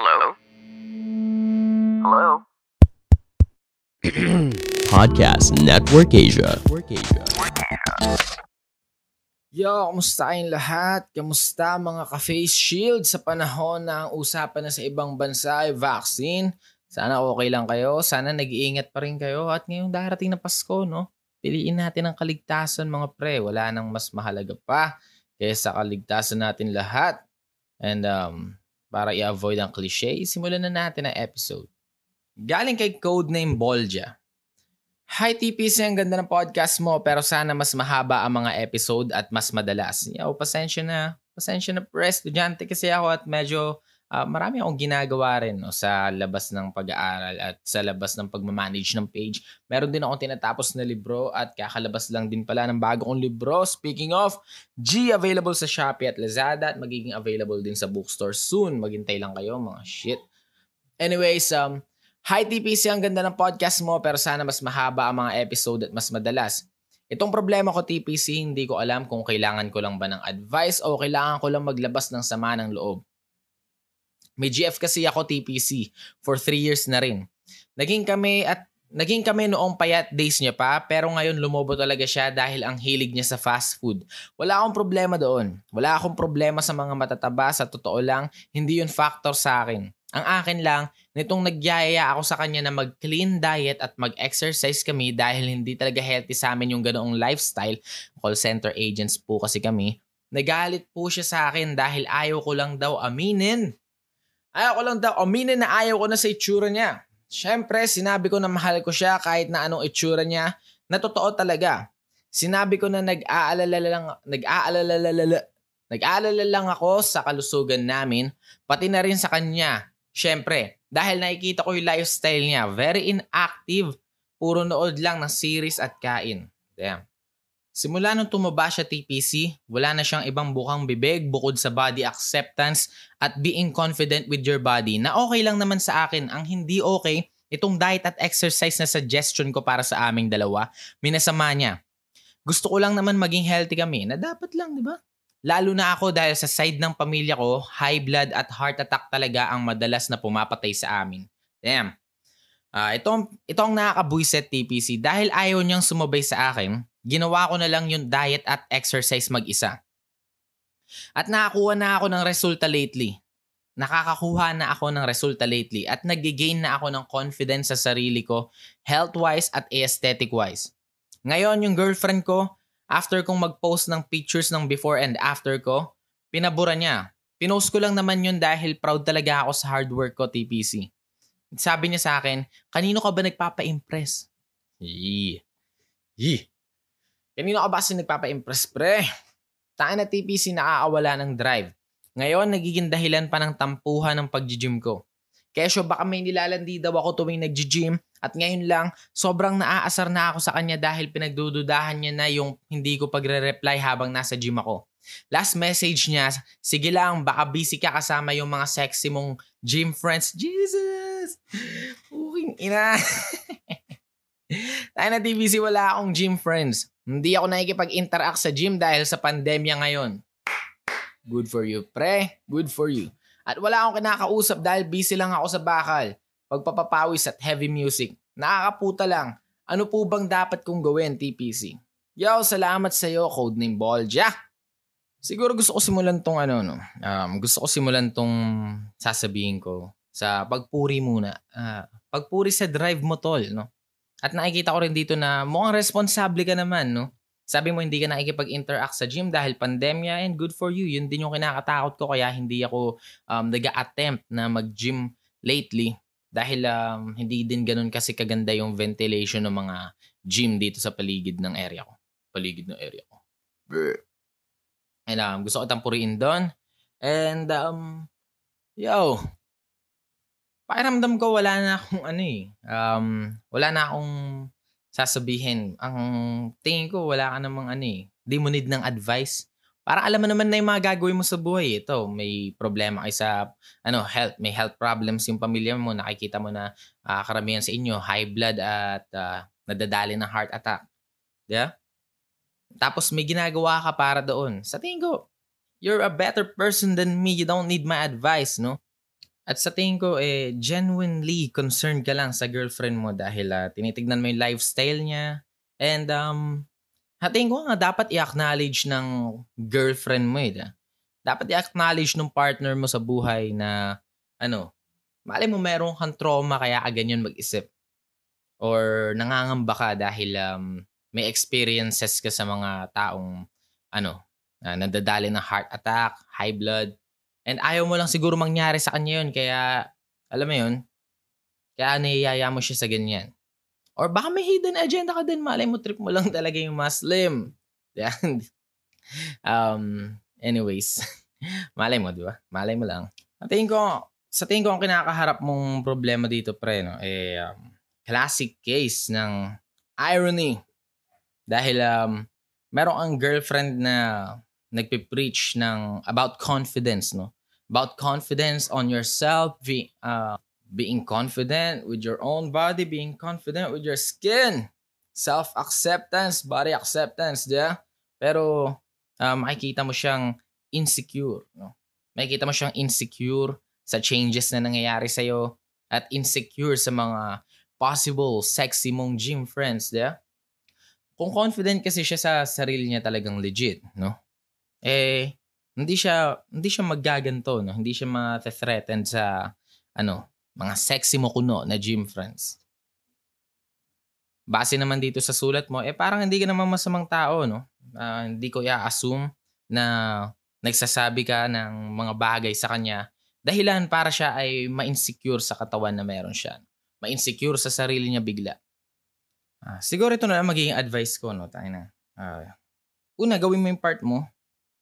Hello? Hello? Podcast Network Asia. Yo, kamusta kayong lahat? Kamusta mga ka-face shield sa panahon na ang usapan na sa ibang bansa ay vaccine? Sana okay lang kayo. Sana nag-iingat pa rin kayo. At ngayong darating na Pasko, no? Piliin natin ang kaligtasan mga pre. Wala nang mas mahalaga pa kaysa kaligtasan natin lahat. And um, para i-avoid ang cliche, simulan na natin ang episode. Galing kay codename Bolja. Hi TPC, ang ganda ng podcast mo pero sana mas mahaba ang mga episode at mas madalas. Yo, pasensya na. Pasensya na pre, estudyante kasi ako at medyo uh, marami akong ginagawa rin no, sa labas ng pag-aaral at sa labas ng pagmamanage ng page. Meron din akong tinatapos na libro at kakalabas lang din pala ng bago kong libro. Speaking of, G available sa Shopee at Lazada at magiging available din sa bookstore soon. Maghintay lang kayo mga shit. Anyways, um, Hi TPC, ang ganda ng podcast mo pero sana mas mahaba ang mga episode at mas madalas. Itong problema ko TPC, hindi ko alam kung kailangan ko lang ba ng advice o kailangan ko lang maglabas ng sama ng loob. May GF kasi ako TPC for 3 years na rin. Naging kami at Naging kami noong payat days niya pa pero ngayon lumobo talaga siya dahil ang hilig niya sa fast food. Wala akong problema doon. Wala akong problema sa mga matataba sa totoo lang, hindi yun factor sa akin. Ang akin lang, nitong nagyayaya ako sa kanya na mag-clean diet at mag-exercise kami dahil hindi talaga healthy sa amin yung ganoong lifestyle. Call center agents po kasi kami. Nagalit po siya sa akin dahil ayaw ko lang daw aminin. Ayaw ko lang daw aminin na ayaw ko na sa itsura niya. Siyempre, sinabi ko na mahal ko siya kahit na anong itsura niya na totoo talaga. Sinabi ko na nag-aalala lang, nag-aalala, nag-aalala lang ako sa kalusugan namin, pati na rin sa kanya. Siyempre, dahil nakikita ko yung lifestyle niya, very inactive, puro nood lang ng series at kain. Damn. Simula nung tumaba siya TPC, wala na siyang ibang bukang bibig bukod sa body acceptance at being confident with your body na okay lang naman sa akin. Ang hindi okay, itong diet at exercise na suggestion ko para sa aming dalawa, minasama niya. Gusto ko lang naman maging healthy kami na dapat lang, di ba? Lalo na ako dahil sa side ng pamilya ko, high blood at heart attack talaga ang madalas na pumapatay sa amin. Damn. Uh, itong, itong nakakabuiset TPC dahil ayaw niyang sumabay sa akin, ginawa ko na lang yung diet at exercise mag-isa. At nakakuha na ako ng resulta lately. Nakakakuha na ako ng resulta lately at nag-gain na ako ng confidence sa sarili ko, health-wise at aesthetic-wise. Ngayon, yung girlfriend ko, After kong mag-post ng pictures ng before and after ko, pinabura niya. Pinost ko lang naman yun dahil proud talaga ako sa hard work ko, TPC. Sabi niya sa akin, kanino ka ba nagpapa-impress? Yee. Yee. Kanino ka ba kasi nagpapa-impress, pre? Taan na TPC nakakawala ng drive. Ngayon, nagiging dahilan pa ng tampuhan ng pag-gym ko. Kesyo baka may nilalandi daw ako tuwing nag-gym at ngayon lang sobrang naaasar na ako sa kanya dahil pinagdududahan niya na yung hindi ko pagre-reply habang nasa gym ako. Last message niya, sige lang baka busy ka kasama yung mga sexy mong gym friends. Jesus! Uking ina. Tayo na TVC wala akong gym friends. Hindi ako nakikipag-interact sa gym dahil sa pandemya ngayon. Good for you, pre. Good for you. At wala akong kinakausap dahil busy lang ako sa bakal, pagpapapawis at heavy music. Nakakaputa lang. Ano po bang dapat kong gawin, TPC? Yo, salamat sa iyo, codename Bolja. Siguro gusto ko simulan tong ano, no? Um, gusto ko simulan tong sasabihin ko sa pagpuri muna. Uh, pagpuri sa drive mo, tol, no? At nakikita ko rin dito na mukhang responsable ka naman, no? Sabi mo hindi ka nakikipag-interact sa gym dahil pandemya and good for you. Yun din yung kinakatakot ko kaya hindi ako um, nag-attempt na mag-gym lately dahil um, hindi din ganun kasi kaganda yung ventilation ng mga gym dito sa paligid ng area ko. Paligid ng area ko. And um, gusto ko tampuriin doon. And um, yo, pakiramdam ko wala na akong ano eh. Um, wala na akong sasabihin, ang tingin ko wala ka namang ano eh, di mo need ng advice. Para alam mo naman na yung mga gagawin mo sa buhay. Ito, may problema kayo sa ano, health, may health problems yung pamilya mo, nakikita mo na uh, karamihan sa inyo, high blood at uh, nadadali ng heart attack. Yeah? Tapos may ginagawa ka para doon. Sa tingin ko, you're a better person than me. You don't need my advice, no? At sa tingin ko, eh, genuinely concerned ka lang sa girlfriend mo dahil uh, tinitignan mo yung lifestyle niya. And um, hating ko nga dapat i-acknowledge ng girlfriend mo eh. Dapat i-acknowledge ng partner mo sa buhay na ano, mali mo meron kang trauma kaya ka ganyan mag-isip. Or nangangamba ka dahil um, may experiences ka sa mga taong ano, na nadadali ng heart attack, high blood, And ayaw mo lang siguro mangyari sa kanya yun. Kaya, alam mo yun, kaya niyayaya mo siya sa ganyan. Or baka may hidden agenda ka din. Malay mo, trip mo lang talaga yung Muslim. Yan. um, anyways, malay mo, di ba? Malay mo lang. Sa tingin ko, sa tingin ko ang kinakaharap mong problema dito, pre, no, eh, um, classic case ng irony. Dahil um, meron ang girlfriend na nagpe-preach ng about confidence, no? About confidence on yourself, be, uh, being confident with your own body, being confident with your skin, self-acceptance, body acceptance, yeah? Pero uh, makikita mo siyang insecure, no? Makikita mo siyang insecure sa changes na nangyayari sa'yo at insecure sa mga possible sexy mong gym friends, yeah? Kung confident kasi siya sa sarili niya talagang legit, no? Eh hindi siya hindi siya maggaganto no? Hindi siya ma-threaten sa ano mga sexy mo kuno na gym friends. Base naman dito sa sulat mo eh parang hindi ka naman masamang tao no? Uh, hindi ko i-assume na nagsasabi ka ng mga bagay sa kanya. Dahilan para siya ay ma-insecure sa katawan na meron siya. Ma-insecure sa sarili niya bigla. Uh, siguro ito na magiging advice ko no? Tayo na. Uh, una gawin mo yung part mo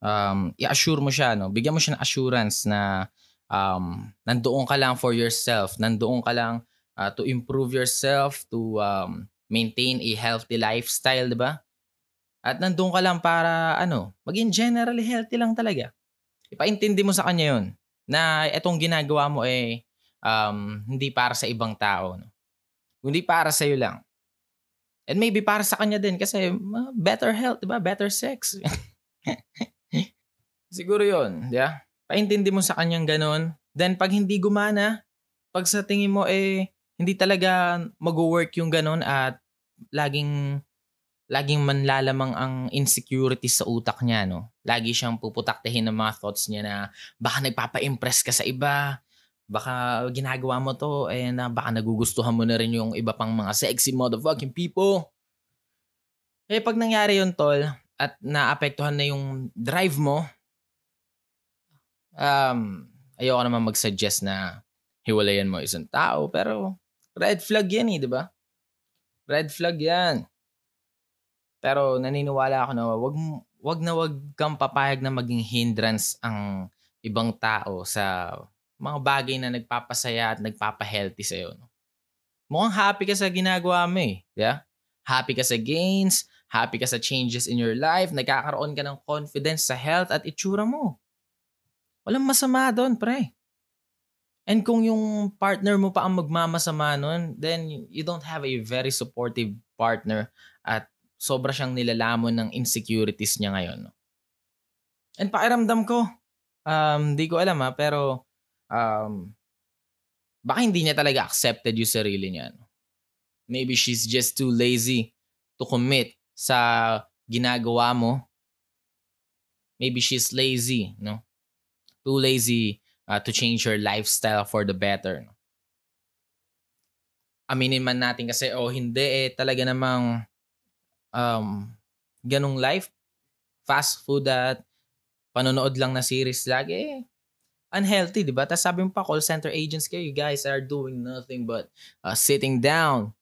um, i-assure mo siya, no? bigyan mo siya ng assurance na um, nandoon ka lang for yourself, nandoon ka lang uh, to improve yourself, to um, maintain a healthy lifestyle, di ba? At nandoon ka lang para, ano, maging generally healthy lang talaga. Ipaintindi mo sa kanya yon na itong ginagawa mo eh um, hindi para sa ibang tao. No? Hindi para sa iyo lang. And maybe para sa kanya din kasi uh, better health, di ba? Better sex. Siguro yon, yeah? Paintindi mo sa kanyang ganon. Then pag hindi gumana, pag sa tingin mo eh hindi talaga mag-work yung ganon at laging laging manlalamang ang insecurity sa utak niya, no? Lagi siyang puputaktahin ng mga thoughts niya na baka nagpapa-impress ka sa iba, baka ginagawa mo to, eh na baka nagugustuhan mo na rin yung iba pang mga sexy motherfucking people. Eh pag nangyari yun, tol, at naapektuhan na yung drive mo, um, ayoko naman mag-suggest na hiwalayan mo isang tao, pero red flag yan eh, di ba? Red flag yan. Pero naniniwala ako na wag, wag na wag kang papayag na maging hindrance ang ibang tao sa mga bagay na nagpapasaya at nagpapahealthy sa'yo. No? Mukhang happy ka sa ginagawa mo eh. Yeah? Happy ka sa gains, happy ka sa changes in your life, nagkakaroon ka ng confidence sa health at itsura mo. Walang masama doon, pre. And kung yung partner mo pa ang magmamasama nun, then you don't have a very supportive partner at sobra siyang nilalamon ng insecurities niya ngayon. And pakiramdam ko, um, di ko alam ha, pero um, baka hindi niya talaga accepted yung sarili niya. Maybe she's just too lazy to commit sa ginagawa mo. Maybe she's lazy, no? Too lazy uh, to change your lifestyle for the better. Aminin man natin kasi o oh, hindi eh talaga namang um, ganong life. Fast food at panonood lang na series lagi eh, unhealthy, di ba? Tapos sabi mo pa, call center agents kayo, you guys are doing nothing but uh, sitting down.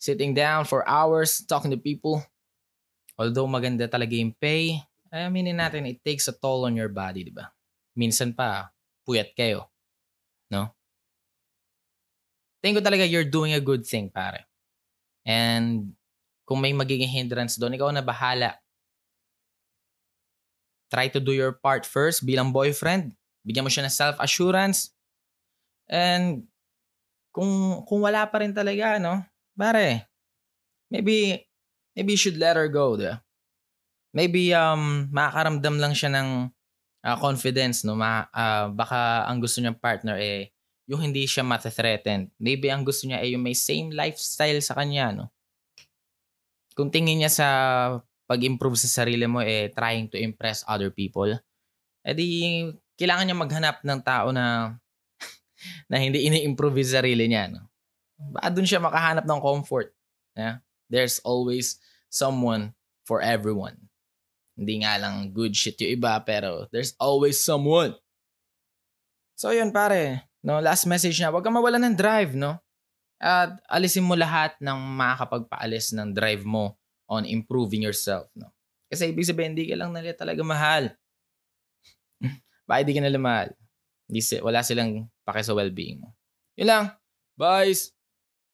Sitting down for hours, talking to people. Although maganda talaga yung pay, I aminin natin, it takes a toll on your body, di ba? Minsan pa puyat kayo. No? Tingin ko talaga you're doing a good thing, pare. And kung may magiging hindrance doon, ikaw na bahala. Try to do your part first bilang boyfriend. Bigyan mo siya ng self-assurance. And kung kung wala pa rin talaga, no? Pare, maybe maybe you should let her go, diba? Maybe um makakaramdam lang siya ng uh, confidence no ma uh, baka ang gusto niyang partner eh yung hindi siya mata-threatened. Maybe ang gusto niya ay yung may same lifestyle sa kanya, no? Kung tingin niya sa pag-improve sa sarili mo eh trying to impress other people, edi kailangan niya maghanap ng tao na na hindi ini-improve yung sarili niya, no? Baka dun siya makahanap ng comfort. Yeah? There's always someone for everyone. Hindi nga lang good shit yung iba, pero there's always someone. So yun pare, no, last message niya, huwag kang mawala ng drive, no? At alisin mo lahat ng makakapagpaalis ng drive mo on improving yourself, no? Kasi ibig sabihin, hindi ka lang nila talaga mahal. Bakit di ka nila mahal? Hindi, wala silang pake sa well-being mo. Yun lang. Bye!